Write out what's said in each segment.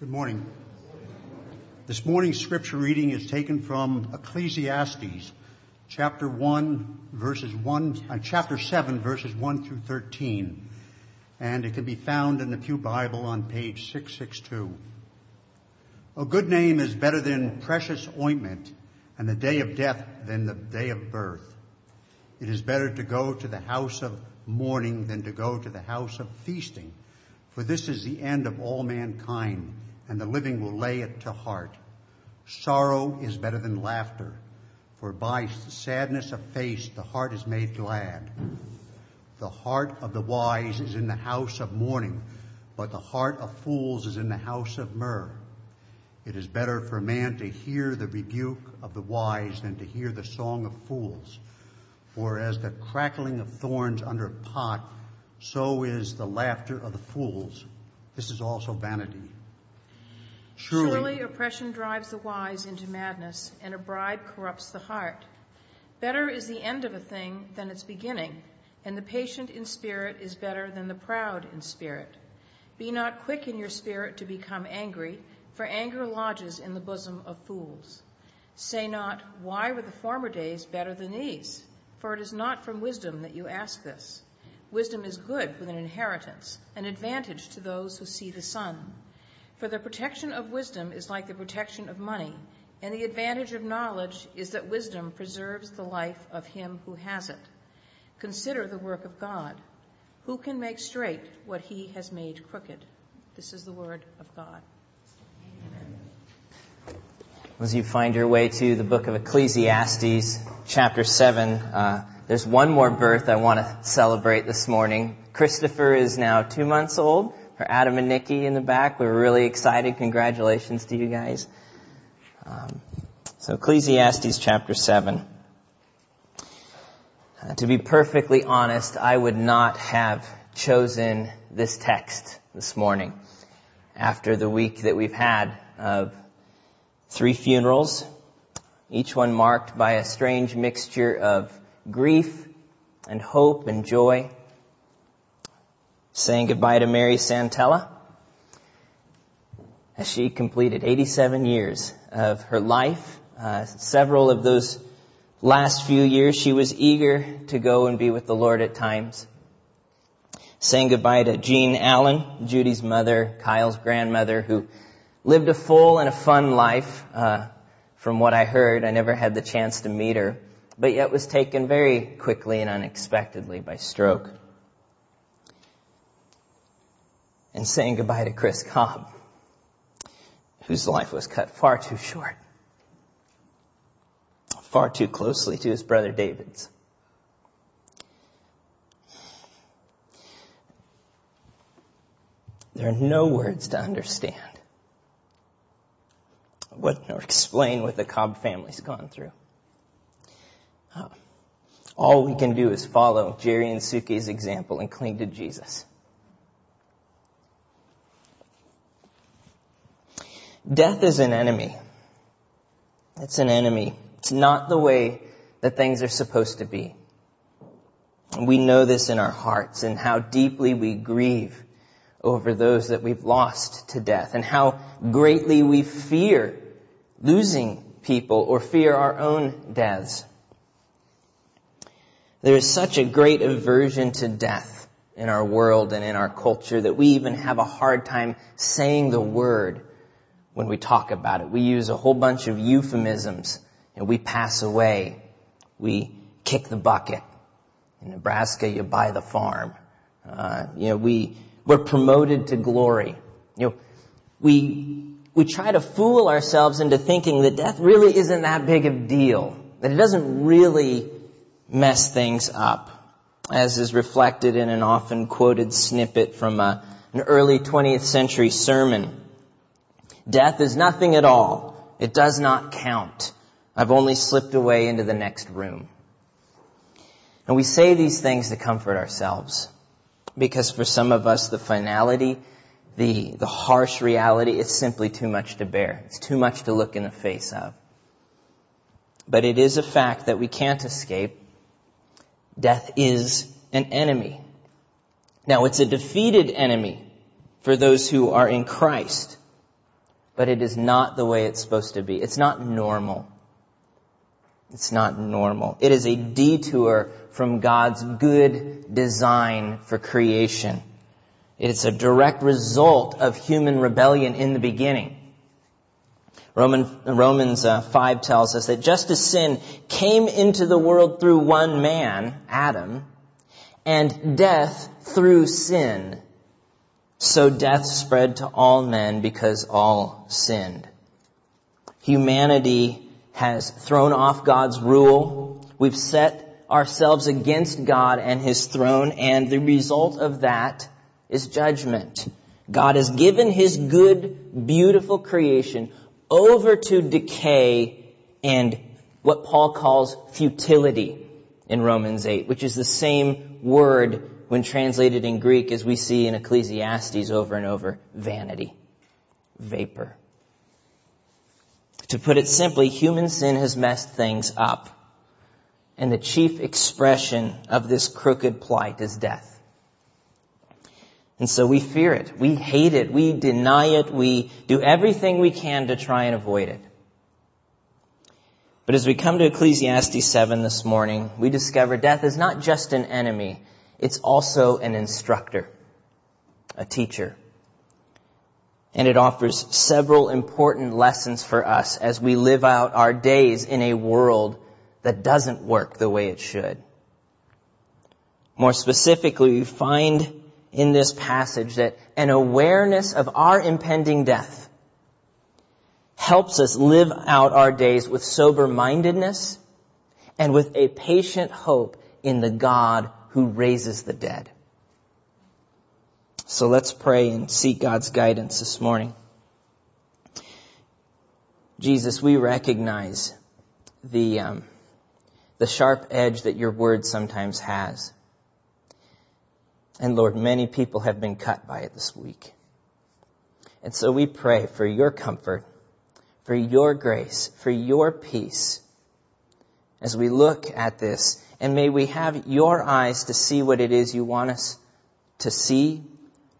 Good morning. This morning's scripture reading is taken from Ecclesiastes, chapter 1, verses 1, uh, chapter 7, verses 1 through 13. And it can be found in the Pew Bible on page 662. A good name is better than precious ointment, and the day of death than the day of birth. It is better to go to the house of mourning than to go to the house of feasting, for this is the end of all mankind and the living will lay it to heart. Sorrow is better than laughter, for by sadness of face the heart is made glad. The heart of the wise is in the house of mourning, but the heart of fools is in the house of myrrh. It is better for a man to hear the rebuke of the wise than to hear the song of fools. For as the crackling of thorns under a pot, so is the laughter of the fools. This is also vanity. Surely, oppression drives the wise into madness, and a bribe corrupts the heart. Better is the end of a thing than its beginning, and the patient in spirit is better than the proud in spirit. Be not quick in your spirit to become angry, for anger lodges in the bosom of fools. Say not, Why were the former days better than these? For it is not from wisdom that you ask this. Wisdom is good with an inheritance, an advantage to those who see the sun. For the protection of wisdom is like the protection of money, and the advantage of knowledge is that wisdom preserves the life of him who has it. Consider the work of God. Who can make straight what he has made crooked? This is the word of God. As you find your way to the book of Ecclesiastes, chapter 7, uh, there's one more birth I want to celebrate this morning. Christopher is now two months old for Adam and Nikki in the back. We are really excited. Congratulations to you guys. Um, so Ecclesiastes chapter 7. Uh, to be perfectly honest, I would not have chosen this text this morning after the week that we've had of three funerals, each one marked by a strange mixture of grief and hope and joy saying goodbye to Mary Santella as she completed 87 years of her life. Uh, several of those last few years, she was eager to go and be with the Lord at times. Saying goodbye to Jean Allen, Judy's mother, Kyle's grandmother, who lived a full and a fun life. Uh, from what I heard, I never had the chance to meet her, but yet was taken very quickly and unexpectedly by stroke and saying goodbye to Chris Cobb, whose life was cut far too short, far too closely to his brother David's. There are no words to understand what or explain what the Cobb family's gone through. Uh, all we can do is follow Jerry and Suki's example and cling to Jesus. Death is an enemy. It's an enemy. It's not the way that things are supposed to be. We know this in our hearts and how deeply we grieve over those that we've lost to death and how greatly we fear losing people or fear our own deaths. There is such a great aversion to death in our world and in our culture that we even have a hard time saying the word when we talk about it. We use a whole bunch of euphemisms. and we pass away. We kick the bucket. In Nebraska, you buy the farm. Uh, you know, we, we're promoted to glory. You know, we, we try to fool ourselves into thinking that death really isn't that big of a deal. That it doesn't really mess things up. As is reflected in an often quoted snippet from a, an early 20th century sermon Death is nothing at all. It does not count. I've only slipped away into the next room. And we say these things to comfort ourselves. Because for some of us, the finality, the, the harsh reality, it's simply too much to bear. It's too much to look in the face of. But it is a fact that we can't escape. Death is an enemy. Now, it's a defeated enemy for those who are in Christ. But it is not the way it's supposed to be. It's not normal. It's not normal. It is a detour from God's good design for creation. It's a direct result of human rebellion in the beginning. Roman, Romans uh, 5 tells us that just as sin came into the world through one man, Adam, and death through sin, so death spread to all men because all sinned. Humanity has thrown off God's rule. We've set ourselves against God and His throne, and the result of that is judgment. God has given His good, beautiful creation over to decay and what Paul calls futility in Romans 8, which is the same word when translated in Greek as we see in Ecclesiastes over and over, vanity, vapor. To put it simply, human sin has messed things up. And the chief expression of this crooked plight is death. And so we fear it. We hate it. We deny it. We do everything we can to try and avoid it. But as we come to Ecclesiastes 7 this morning, we discover death is not just an enemy, it's also an instructor, a teacher. And it offers several important lessons for us as we live out our days in a world that doesn't work the way it should. More specifically, we find in this passage that an awareness of our impending death helps us live out our days with sober mindedness and with a patient hope in the God who raises the dead. So let's pray and seek God's guidance this morning. Jesus, we recognize the, um, the sharp edge that your word sometimes has. And Lord, many people have been cut by it this week. And so we pray for your comfort, for your grace, for your peace as we look at this. And may we have your eyes to see what it is you want us to see,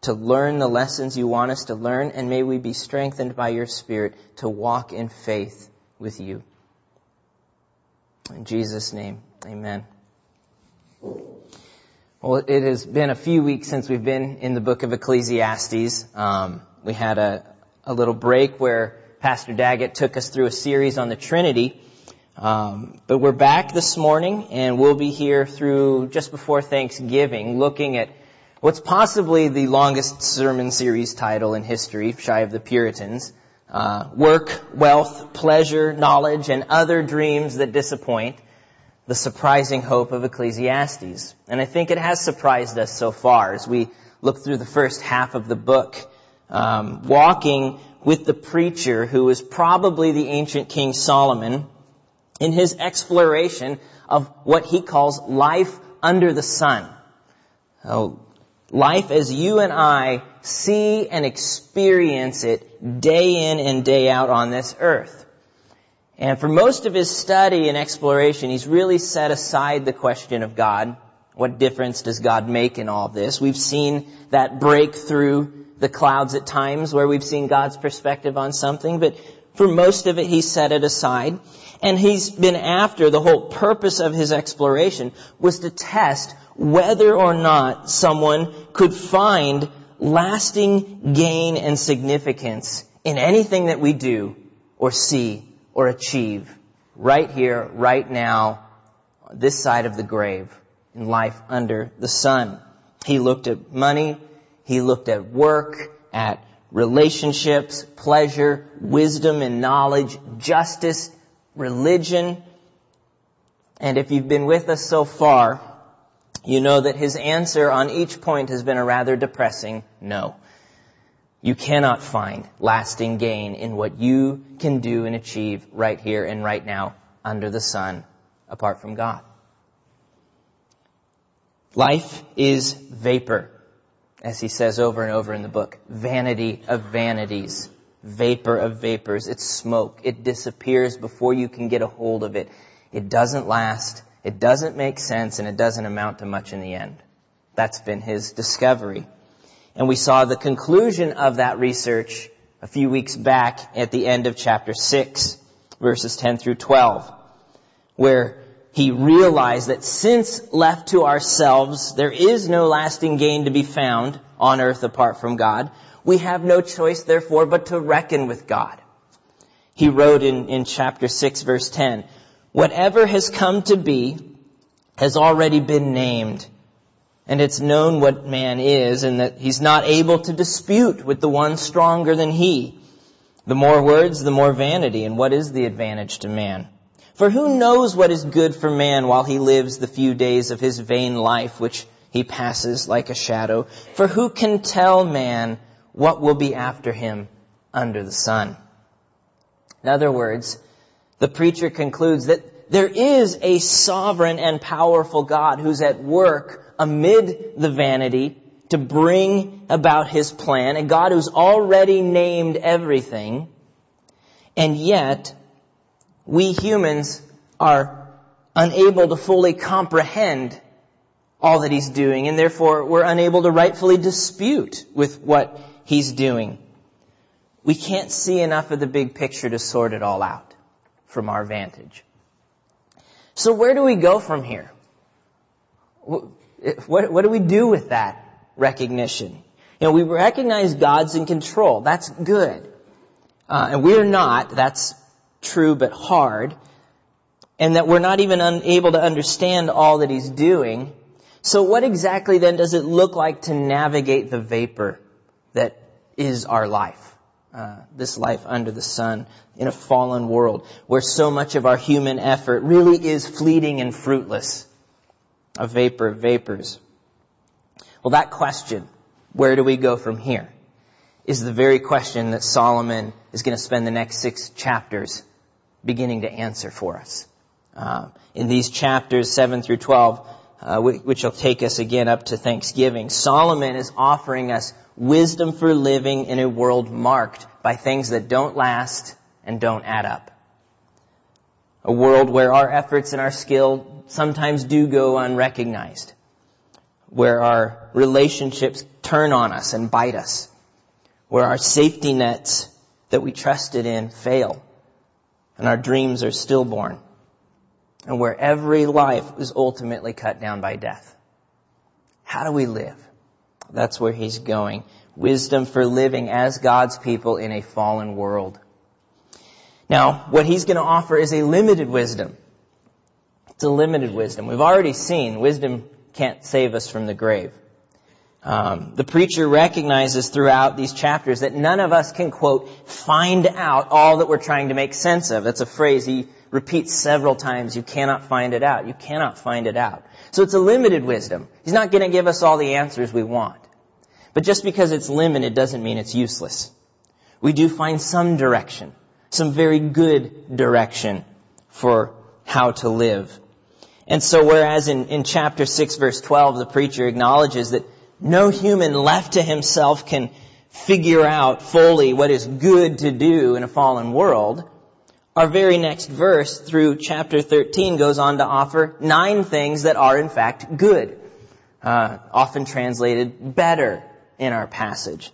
to learn the lessons you want us to learn, and may we be strengthened by your Spirit to walk in faith with you. In Jesus' name, amen. Well, it has been a few weeks since we've been in the book of Ecclesiastes. Um, we had a, a little break where Pastor Daggett took us through a series on the Trinity. Um, but we're back this morning, and we'll be here through just before Thanksgiving, looking at what's possibly the longest sermon series title in history, shy of the Puritans. Uh, work, wealth, pleasure, knowledge, and other dreams that disappoint the surprising hope of Ecclesiastes. And I think it has surprised us so far as we look through the first half of the book, um, walking with the preacher who is probably the ancient King Solomon in his exploration of what he calls life under the sun. Oh, life as you and I see and experience it day in and day out on this earth. And for most of his study and exploration, he's really set aside the question of God. What difference does God make in all this? We've seen that break through the clouds at times where we've seen God's perspective on something, but for most of it, he set it aside. And he's been after the whole purpose of his exploration was to test whether or not someone could find lasting gain and significance in anything that we do or see or achieve right here, right now, this side of the grave, in life under the sun. He looked at money, he looked at work, at relationships, pleasure, wisdom and knowledge, justice, religion. And if you've been with us so far, you know that his answer on each point has been a rather depressing no. You cannot find lasting gain in what you can do and achieve right here and right now under the sun apart from God. Life is vapor, as he says over and over in the book. Vanity of vanities. Vapor of vapors. It's smoke. It disappears before you can get a hold of it. It doesn't last. It doesn't make sense and it doesn't amount to much in the end. That's been his discovery. And we saw the conclusion of that research a few weeks back at the end of chapter 6, verses 10 through 12, where he realized that since left to ourselves, there is no lasting gain to be found on earth apart from God. We have no choice, therefore, but to reckon with God. He wrote in, in chapter 6, verse 10, Whatever has come to be has already been named and it's known what man is and that he's not able to dispute with the one stronger than he. The more words, the more vanity, and what is the advantage to man? For who knows what is good for man while he lives the few days of his vain life which he passes like a shadow? For who can tell man what will be after him under the sun? In other words, the preacher concludes that there is a sovereign and powerful God who's at work amid the vanity to bring about his plan, a God who's already named everything, and yet we humans are unable to fully comprehend all that he's doing, and therefore we're unable to rightfully dispute with what he's doing. We can't see enough of the big picture to sort it all out from our vantage. So where do we go from here? What, what do we do with that recognition? You know, we recognize God's in control. That's good. Uh, and we're not. That's true but hard. And that we're not even able to understand all that He's doing. So what exactly then does it look like to navigate the vapor that is our life? Uh, this life under the sun in a fallen world where so much of our human effort really is fleeting and fruitless a vapor of vapors. Well, that question, where do we go from here, is the very question that Solomon is going to spend the next six chapters beginning to answer for us. Uh, in these chapters 7 through 12, uh, which will take us again up to Thanksgiving, Solomon is offering us wisdom for living in a world marked by things that don't last and don't add up. A world where our efforts and our skill sometimes do go unrecognized, where our relationships turn on us and bite us, where our safety nets that we trusted in fail, and our dreams are stillborn, and where every life is ultimately cut down by death. How do we live? That's where he's going. Wisdom for living as God's people in a fallen world. Now, what he's going to offer is a limited wisdom. It's a limited wisdom. We've already seen wisdom can't save us from the grave. Um, the preacher recognizes throughout these chapters that none of us can, quote, find out all that we're trying to make sense of. That's a phrase he repeats several times. You cannot find it out. You cannot find it out. So it's a limited wisdom. He's not going to give us all the answers we want. But just because it's limited doesn't mean it's useless. We do find some direction, some very good direction for how to live. And so whereas in, in chapter 6 verse 12 the preacher acknowledges that no human left to himself can figure out fully what is good to do in a fallen world, our very next verse through chapter 13 goes on to offer nine things that are in fact good. Uh, often translated better in our passage.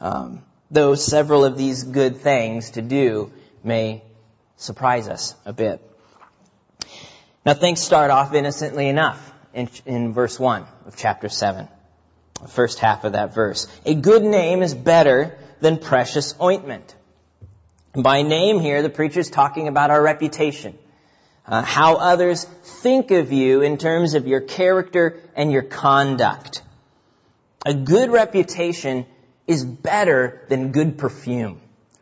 Um, though several of these good things to do may surprise us a bit. Now things start off innocently enough in, in verse 1 of chapter 7. First half of that verse. A good name is better than precious ointment. By name here, the preacher is talking about our reputation. Uh, how others think of you in terms of your character and your conduct. A good reputation is better than good perfume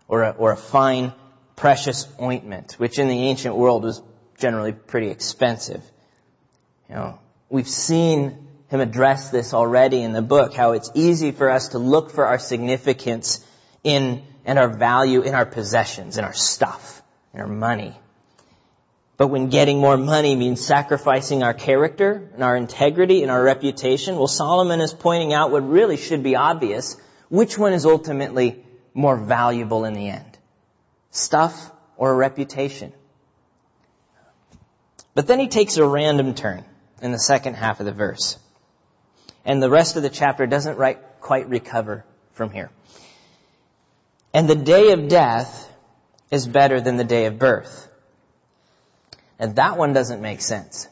or a, or a fine precious ointment, which in the ancient world was generally pretty expensive. You know, we've seen him address this already in the book, how it's easy for us to look for our significance in, and our value in our possessions, in our stuff, in our money. But when getting more money means sacrificing our character and our integrity and our reputation, well, Solomon is pointing out what really should be obvious. Which one is ultimately more valuable in the end? Stuff or reputation? But then he takes a random turn in the second half of the verse. And the rest of the chapter doesn't right, quite recover from here. And the day of death is better than the day of birth. And that one doesn't make sense.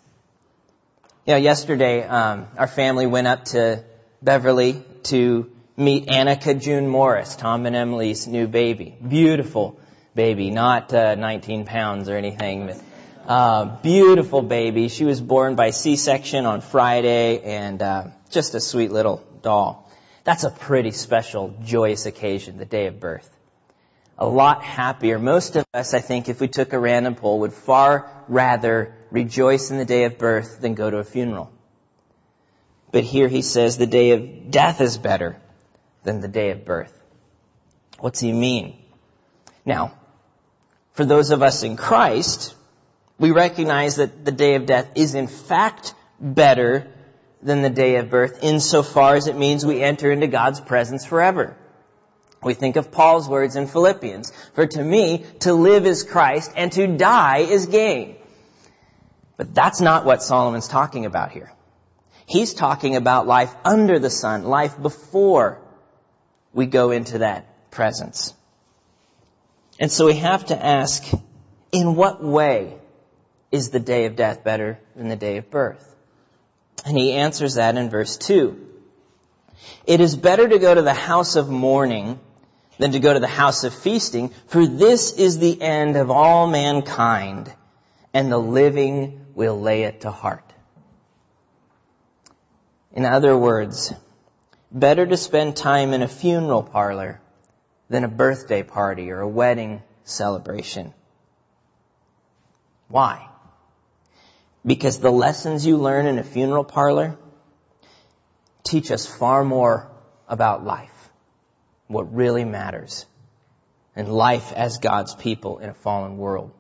You know, yesterday, um, our family went up to Beverly to meet Annika June Morris, Tom and Emily's new baby. Beautiful baby, not uh, 19 pounds or anything, but uh, beautiful baby. She was born by C-section on Friday, and uh, just a sweet little doll. That's a pretty special, joyous occasion, the day of birth. A lot happier. Most of us, I think, if we took a random poll, would far rather rejoice in the day of birth than go to a funeral. But here he says the day of death is better than the day of birth. What's he mean? Now, for those of us in Christ, we recognize that the day of death is in fact better than the day of birth insofar as it means we enter into God's presence forever. We think of Paul's words in Philippians, for to me, to live is Christ and to die is gain. But that's not what Solomon's talking about here. He's talking about life under the sun, life before we go into that presence. And so we have to ask, in what way is the day of death better than the day of birth? And he answers that in verse 2. It is better to go to the house of mourning than to go to the house of feasting, for this is the end of all mankind, and the living will lay it to heart. In other words, better to spend time in a funeral parlor than a birthday party or a wedding celebration. Why? Because the lessons you learn in a funeral parlor teach us far more about life, what really matters, and life as God's people in a fallen world.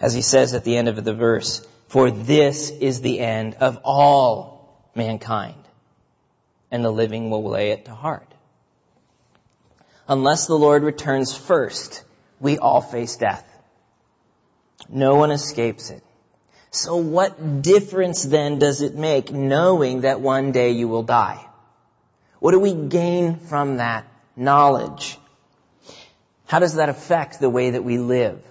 As he says at the end of the verse, for this is the end of all mankind, and the living will lay it to heart. Unless the Lord returns first, we all face death. No one escapes it. So what difference then does it make knowing that one day you will die? What do we gain from that knowledge? How does that affect the way that we live?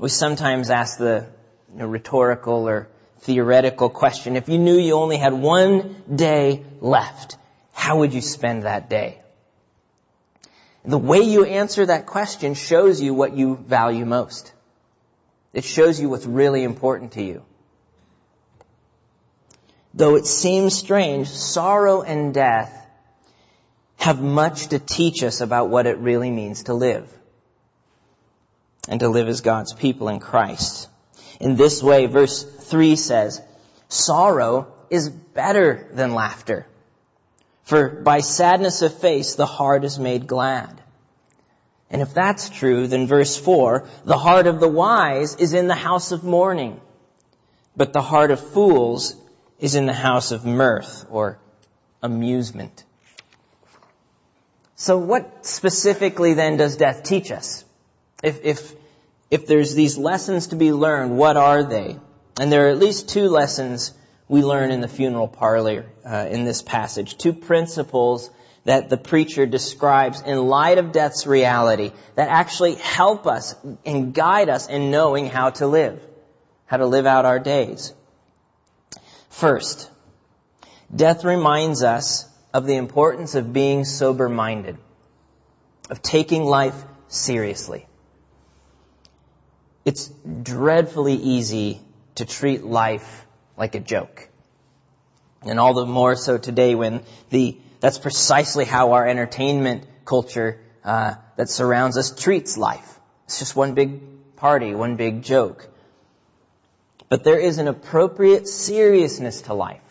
We sometimes ask the you know, rhetorical or theoretical question, if you knew you only had one day left, how would you spend that day? The way you answer that question shows you what you value most. It shows you what's really important to you. Though it seems strange, sorrow and death have much to teach us about what it really means to live. And to live as God's people in Christ. In this way, verse 3 says, sorrow is better than laughter. For by sadness of face, the heart is made glad. And if that's true, then verse 4, the heart of the wise is in the house of mourning, but the heart of fools is in the house of mirth or amusement. So what specifically then does death teach us? If, if, if there's these lessons to be learned, what are they? And there are at least two lessons we learn in the funeral parlor uh, in this passage. Two principles that the preacher describes in light of death's reality that actually help us and guide us in knowing how to live, how to live out our days. First, death reminds us of the importance of being sober minded, of taking life seriously. It's dreadfully easy to treat life like a joke. And all the more so today when the that's precisely how our entertainment culture uh, that surrounds us treats life. It's just one big party, one big joke. But there is an appropriate seriousness to life.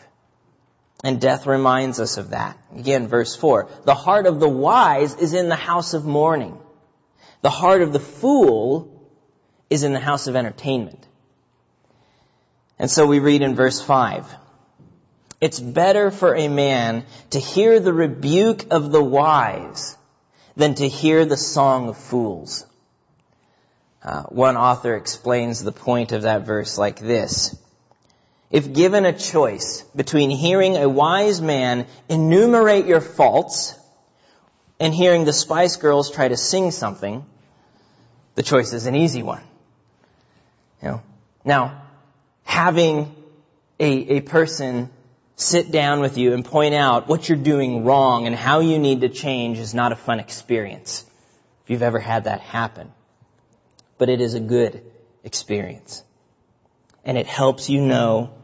And death reminds us of that. Again, verse 4. The heart of the wise is in the house of mourning. The heart of the fool is in the house of entertainment. And so we read in verse 5. It's better for a man to hear the rebuke of the wise than to hear the song of fools. Uh, one author explains the point of that verse like this. If given a choice between hearing a wise man enumerate your faults and hearing the Spice Girls try to sing something, the choice is an easy one. You know, now, having a, a person sit down with you and point out what you're doing wrong and how you need to change is not a fun experience. If you've ever had that happen. But it is a good experience. And it helps you know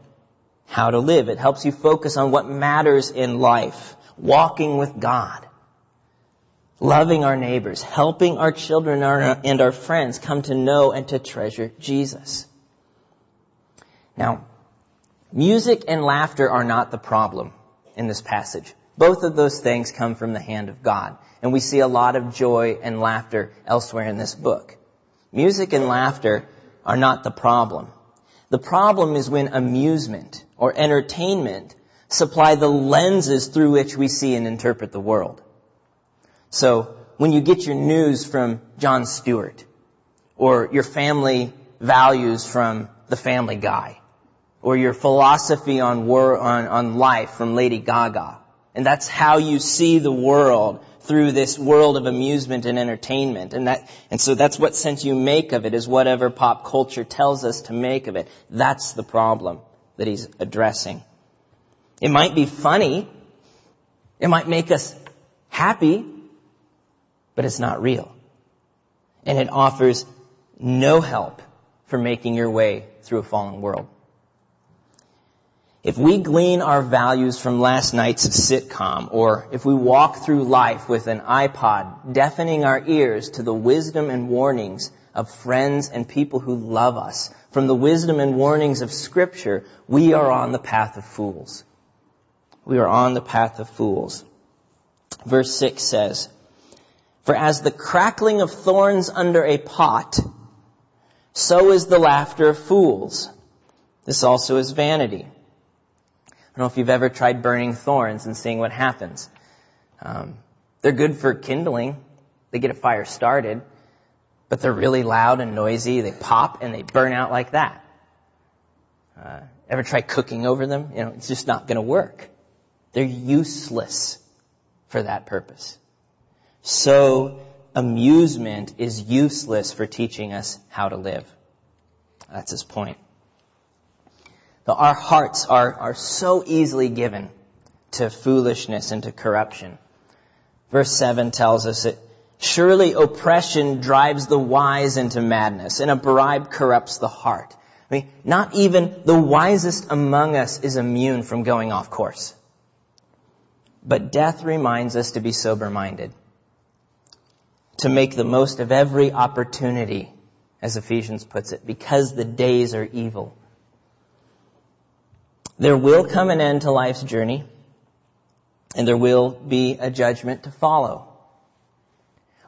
how to live. It helps you focus on what matters in life. Walking with God. Loving our neighbors. Helping our children and our friends come to know and to treasure Jesus. Now, music and laughter are not the problem in this passage. Both of those things come from the hand of God. And we see a lot of joy and laughter elsewhere in this book. Music and laughter are not the problem. The problem is when amusement or entertainment supply the lenses through which we see and interpret the world. So, when you get your news from Jon Stewart, or your family values from the family guy, or your philosophy on, wor- on, on life from Lady Gaga. And that's how you see the world through this world of amusement and entertainment. And that, and so that's what sense you make of it is whatever pop culture tells us to make of it. That's the problem that he's addressing. It might be funny. It might make us happy, but it's not real. And it offers no help for making your way through a fallen world. If we glean our values from last night's sitcom, or if we walk through life with an iPod deafening our ears to the wisdom and warnings of friends and people who love us, from the wisdom and warnings of scripture, we are on the path of fools. We are on the path of fools. Verse 6 says, For as the crackling of thorns under a pot, so is the laughter of fools. This also is vanity don't know if you've ever tried burning thorns and seeing what happens. Um, they're good for kindling. They get a fire started, but they're really loud and noisy. They pop and they burn out like that. Uh, ever try cooking over them? You know, it's just not going to work. They're useless for that purpose. So amusement is useless for teaching us how to live. That's his point our hearts are, are so easily given to foolishness and to corruption. Verse 7 tells us that surely oppression drives the wise into madness and a bribe corrupts the heart. I mean, not even the wisest among us is immune from going off course. But death reminds us to be sober minded, to make the most of every opportunity, as Ephesians puts it, because the days are evil. There will come an end to life's journey, and there will be a judgment to follow.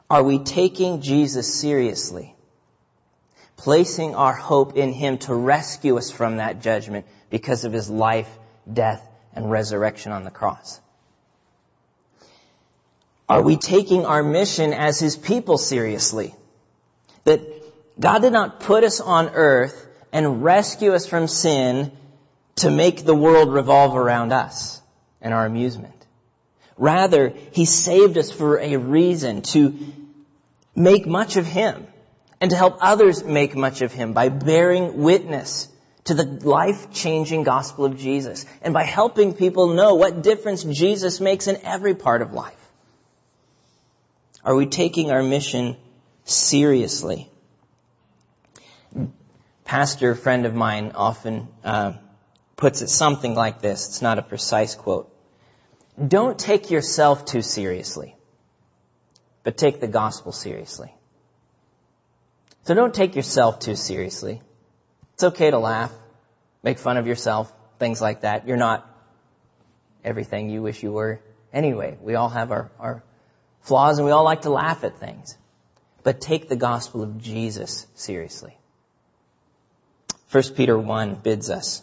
Are we taking Jesus seriously? Placing our hope in Him to rescue us from that judgment because of His life, death, and resurrection on the cross? Are we taking our mission as His people seriously? That God did not put us on earth and rescue us from sin to make the world revolve around us and our amusement. Rather, He saved us for a reason to make much of Him and to help others make much of Him by bearing witness to the life-changing gospel of Jesus and by helping people know what difference Jesus makes in every part of life. Are we taking our mission seriously? Pastor friend of mine often uh, puts it something like this. It's not a precise quote. Don't take yourself too seriously, but take the gospel seriously. So don't take yourself too seriously. It's okay to laugh, make fun of yourself, things like that. You're not everything you wish you were. Anyway, we all have our, our flaws and we all like to laugh at things. But take the gospel of Jesus seriously. 1 Peter 1 bids us,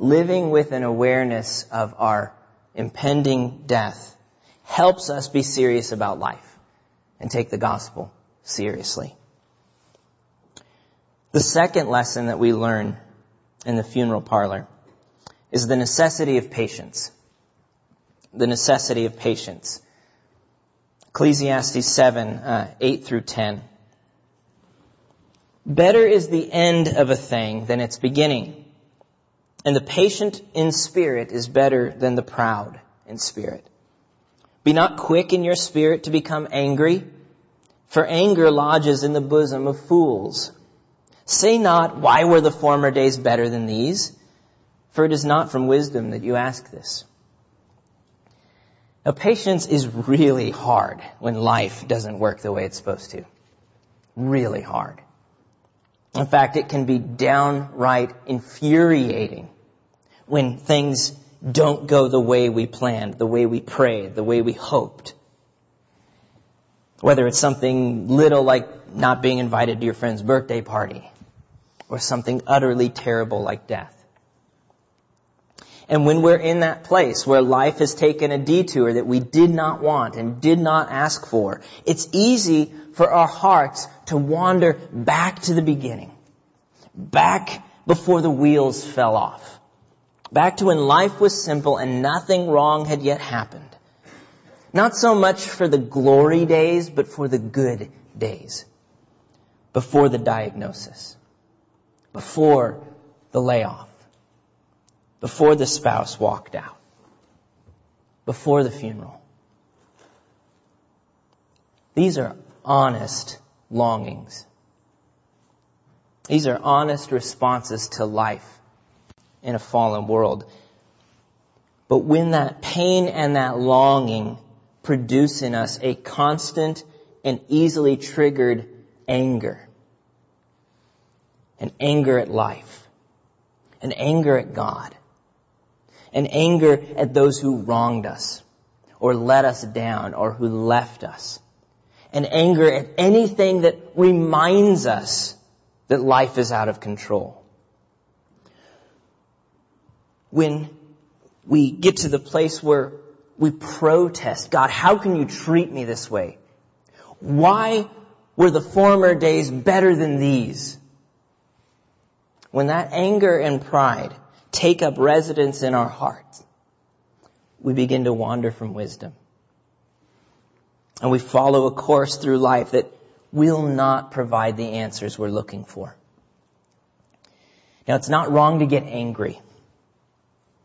Living with an awareness of our impending death helps us be serious about life and take the gospel seriously. The second lesson that we learn in the funeral parlor is the necessity of patience. The necessity of patience. Ecclesiastes 7, uh, 8 through 10. Better is the end of a thing than its beginning. And the patient in spirit is better than the proud in spirit. Be not quick in your spirit to become angry, for anger lodges in the bosom of fools. Say not, why were the former days better than these? For it is not from wisdom that you ask this. Now patience is really hard when life doesn't work the way it's supposed to. Really hard. In fact, it can be downright infuriating when things don't go the way we planned, the way we prayed, the way we hoped. Whether it's something little like not being invited to your friend's birthday party, or something utterly terrible like death. And when we're in that place where life has taken a detour that we did not want and did not ask for, it's easy for our hearts to wander back to the beginning. Back before the wheels fell off. Back to when life was simple and nothing wrong had yet happened. Not so much for the glory days, but for the good days. Before the diagnosis. Before the layoff before the spouse walked out, before the funeral. These are honest longings. These are honest responses to life in a fallen world. But when that pain and that longing produce in us a constant and easily triggered anger, an anger at life, an anger at God, and anger at those who wronged us or let us down or who left us. And anger at anything that reminds us that life is out of control. When we get to the place where we protest, God, how can you treat me this way? Why were the former days better than these? When that anger and pride take up residence in our hearts, we begin to wander from wisdom. And we follow a course through life that will not provide the answers we're looking for. Now, it's not wrong to get angry.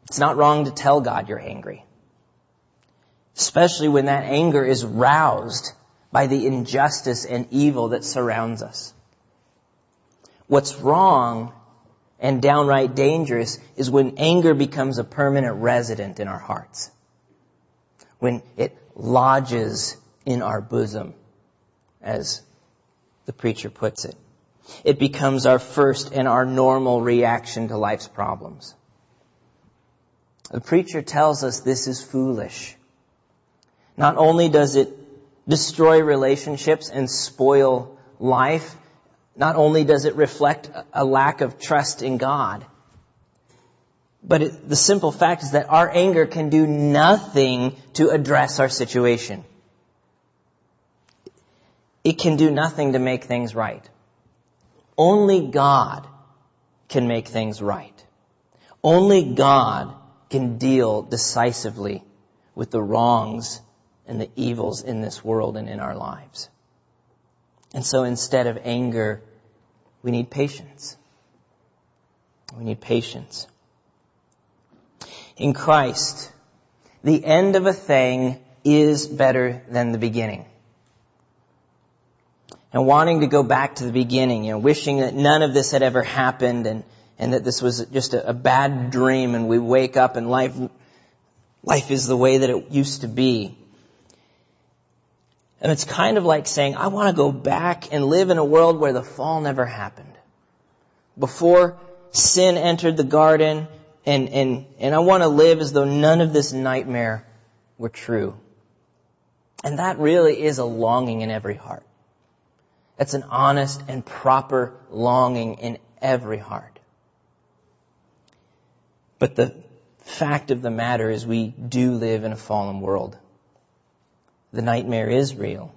It's not wrong to tell God you're angry. Especially when that anger is roused by the injustice and evil that surrounds us. What's wrong and downright dangerous is when anger becomes a permanent resident in our hearts. When it lodges in our bosom, as the preacher puts it. It becomes our first and our normal reaction to life's problems. The preacher tells us this is foolish. Not only does it destroy relationships and spoil life, not only does it reflect a lack of trust in God, but it, the simple fact is that our anger can do nothing to address our situation. It can do nothing to make things right. Only God can make things right. Only God can deal decisively with the wrongs and the evils in this world and in our lives. And so instead of anger, we need patience. We need patience. In Christ, the end of a thing is better than the beginning. And wanting to go back to the beginning, you know, wishing that none of this had ever happened and, and that this was just a, a bad dream and we wake up and life, life is the way that it used to be. And it's kind of like saying, I want to go back and live in a world where the fall never happened. Before sin entered the garden, and, and, and I want to live as though none of this nightmare were true. And that really is a longing in every heart. That's an honest and proper longing in every heart. But the fact of the matter is we do live in a fallen world. The nightmare is real.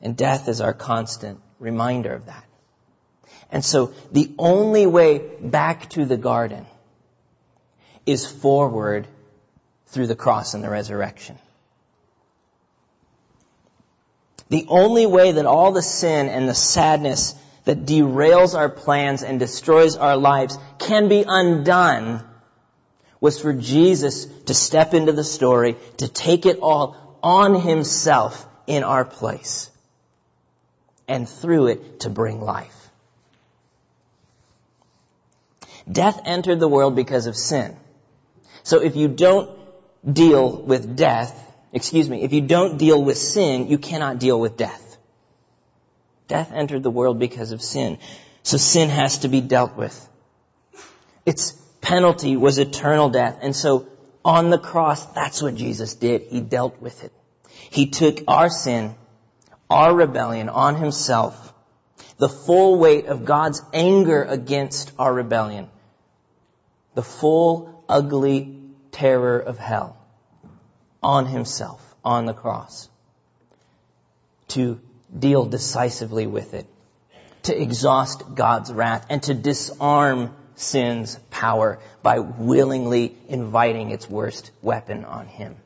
And death is our constant reminder of that. And so the only way back to the garden is forward through the cross and the resurrection. The only way that all the sin and the sadness that derails our plans and destroys our lives can be undone was for Jesus to step into the story, to take it all on himself in our place, and through it to bring life. Death entered the world because of sin. So if you don't deal with death, excuse me, if you don't deal with sin, you cannot deal with death. Death entered the world because of sin. So sin has to be dealt with. Its penalty was eternal death. And so on the cross, that's what Jesus did. He dealt with it. He took our sin, our rebellion on himself, the full weight of God's anger against our rebellion, the full ugly terror of hell on himself on the cross to deal decisively with it, to exhaust God's wrath and to disarm sin's power by willingly inviting its worst weapon on him.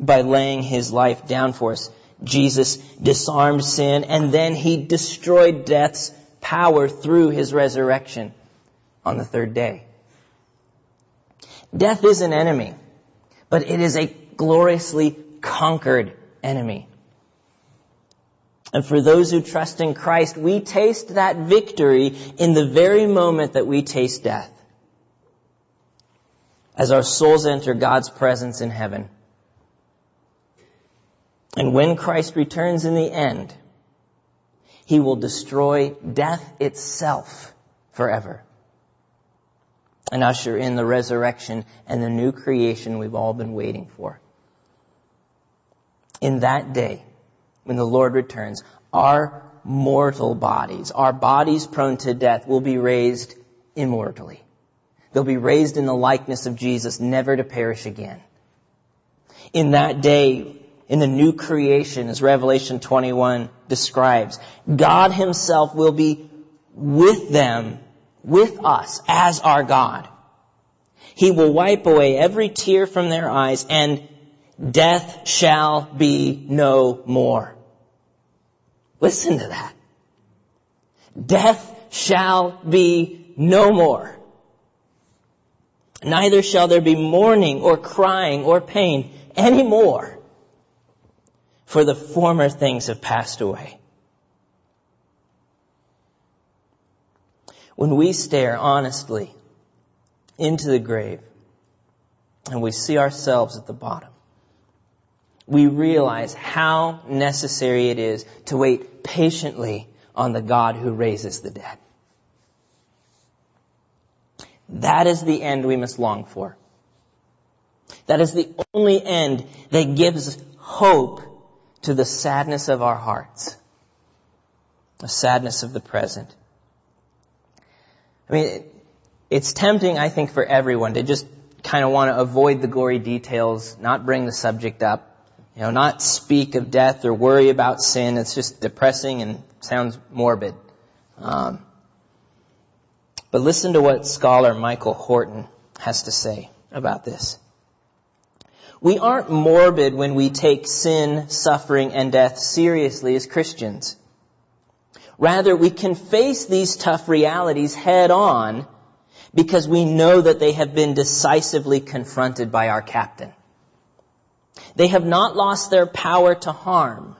By laying his life down for us, Jesus disarmed sin and then he destroyed death's power through his resurrection on the third day. Death is an enemy, but it is a gloriously conquered enemy. And for those who trust in Christ, we taste that victory in the very moment that we taste death. As our souls enter God's presence in heaven. And when Christ returns in the end, He will destroy death itself forever and usher in the resurrection and the new creation we've all been waiting for. In that day, when the Lord returns, our mortal bodies, our bodies prone to death, will be raised immortally. They'll be raised in the likeness of Jesus, never to perish again. In that day, in the new creation, as Revelation 21 describes, God himself will be with them with us as our God. He will wipe away every tear from their eyes and death shall be no more. Listen to that. Death shall be no more. Neither shall there be mourning or crying or pain anymore, for the former things have passed away. When we stare honestly into the grave and we see ourselves at the bottom, we realize how necessary it is to wait patiently on the God who raises the dead. That is the end we must long for. That is the only end that gives hope to the sadness of our hearts, the sadness of the present. I mean, it's tempting, I think, for everyone to just kind of want to avoid the gory details, not bring the subject up, you know, not speak of death or worry about sin. It's just depressing and sounds morbid. Um, but listen to what scholar Michael Horton has to say about this. We aren't morbid when we take sin, suffering, and death seriously as Christians. Rather, we can face these tough realities head on because we know that they have been decisively confronted by our captain. They have not lost their power to harm,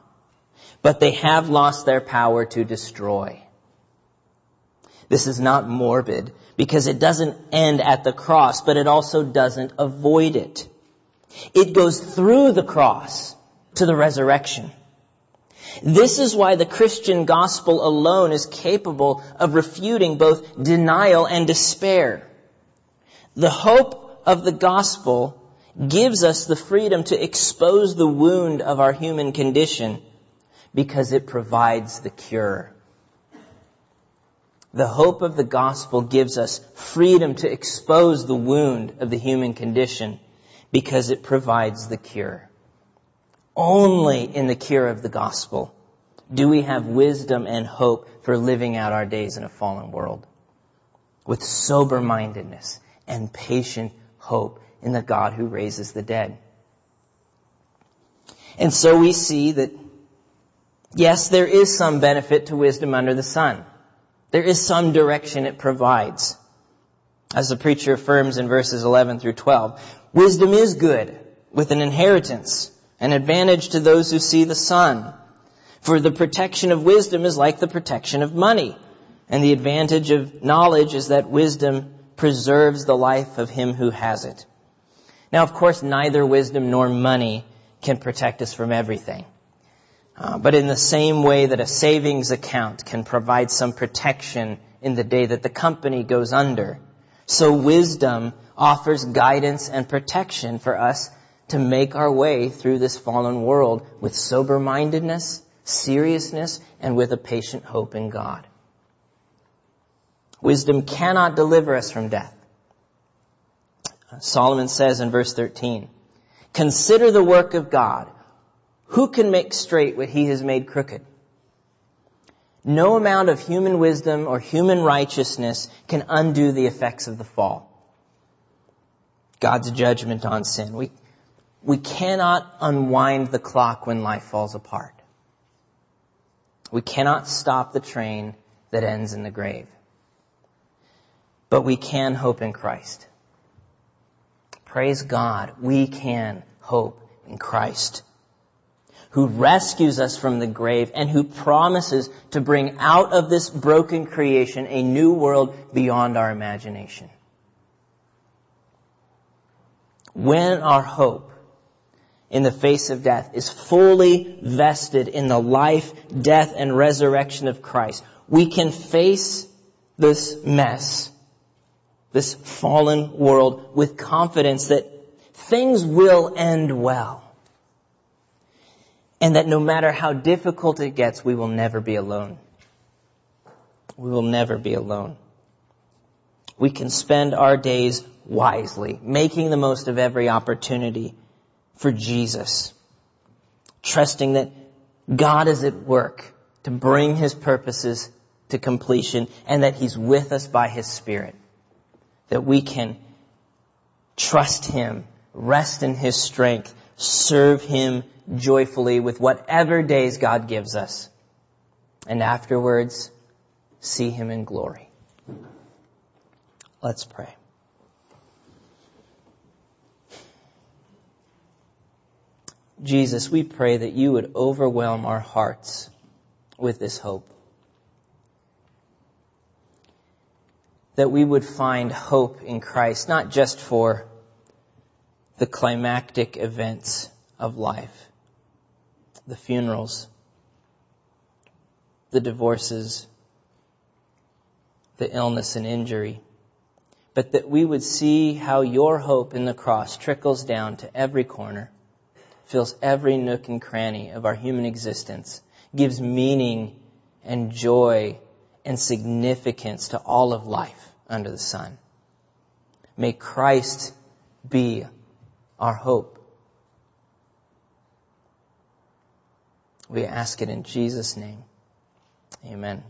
but they have lost their power to destroy. This is not morbid because it doesn't end at the cross, but it also doesn't avoid it. It goes through the cross to the resurrection. This is why the Christian gospel alone is capable of refuting both denial and despair. The hope of the gospel gives us the freedom to expose the wound of our human condition because it provides the cure. The hope of the gospel gives us freedom to expose the wound of the human condition because it provides the cure. Only in the cure of the gospel do we have wisdom and hope for living out our days in a fallen world with sober mindedness and patient hope in the God who raises the dead. And so we see that, yes, there is some benefit to wisdom under the sun. There is some direction it provides. As the preacher affirms in verses 11 through 12, wisdom is good with an inheritance, an advantage to those who see the sun. For the protection of wisdom is like the protection of money. And the advantage of knowledge is that wisdom preserves the life of him who has it. Now, of course, neither wisdom nor money can protect us from everything. Uh, but in the same way that a savings account can provide some protection in the day that the company goes under, so wisdom offers guidance and protection for us to make our way through this fallen world with sober-mindedness, seriousness, and with a patient hope in God. Wisdom cannot deliver us from death. Solomon says in verse 13, Consider the work of God who can make straight what he has made crooked? No amount of human wisdom or human righteousness can undo the effects of the fall. God's judgment on sin. We, we cannot unwind the clock when life falls apart. We cannot stop the train that ends in the grave. But we can hope in Christ. Praise God, we can hope in Christ who rescues us from the grave and who promises to bring out of this broken creation a new world beyond our imagination. When our hope in the face of death is fully vested in the life, death, and resurrection of Christ, we can face this mess, this fallen world with confidence that things will end well and that no matter how difficult it gets, we will never be alone. We will never be alone. We can spend our days wisely, making the most of every opportunity for Jesus, trusting that God is at work to bring His purposes to completion and that He's with us by His Spirit, that we can trust Him, rest in His strength, serve Him joyfully with whatever days God gives us. And afterwards, see Him in glory. Let's pray. Jesus, we pray that you would overwhelm our hearts with this hope. That we would find hope in Christ, not just for the climactic events of life, the funerals, the divorces, the illness and injury, but that we would see how your hope in the cross trickles down to every corner, fills every nook and cranny of our human existence, gives meaning and joy and significance to all of life under the sun. May Christ be our hope. We ask it in Jesus' name. Amen.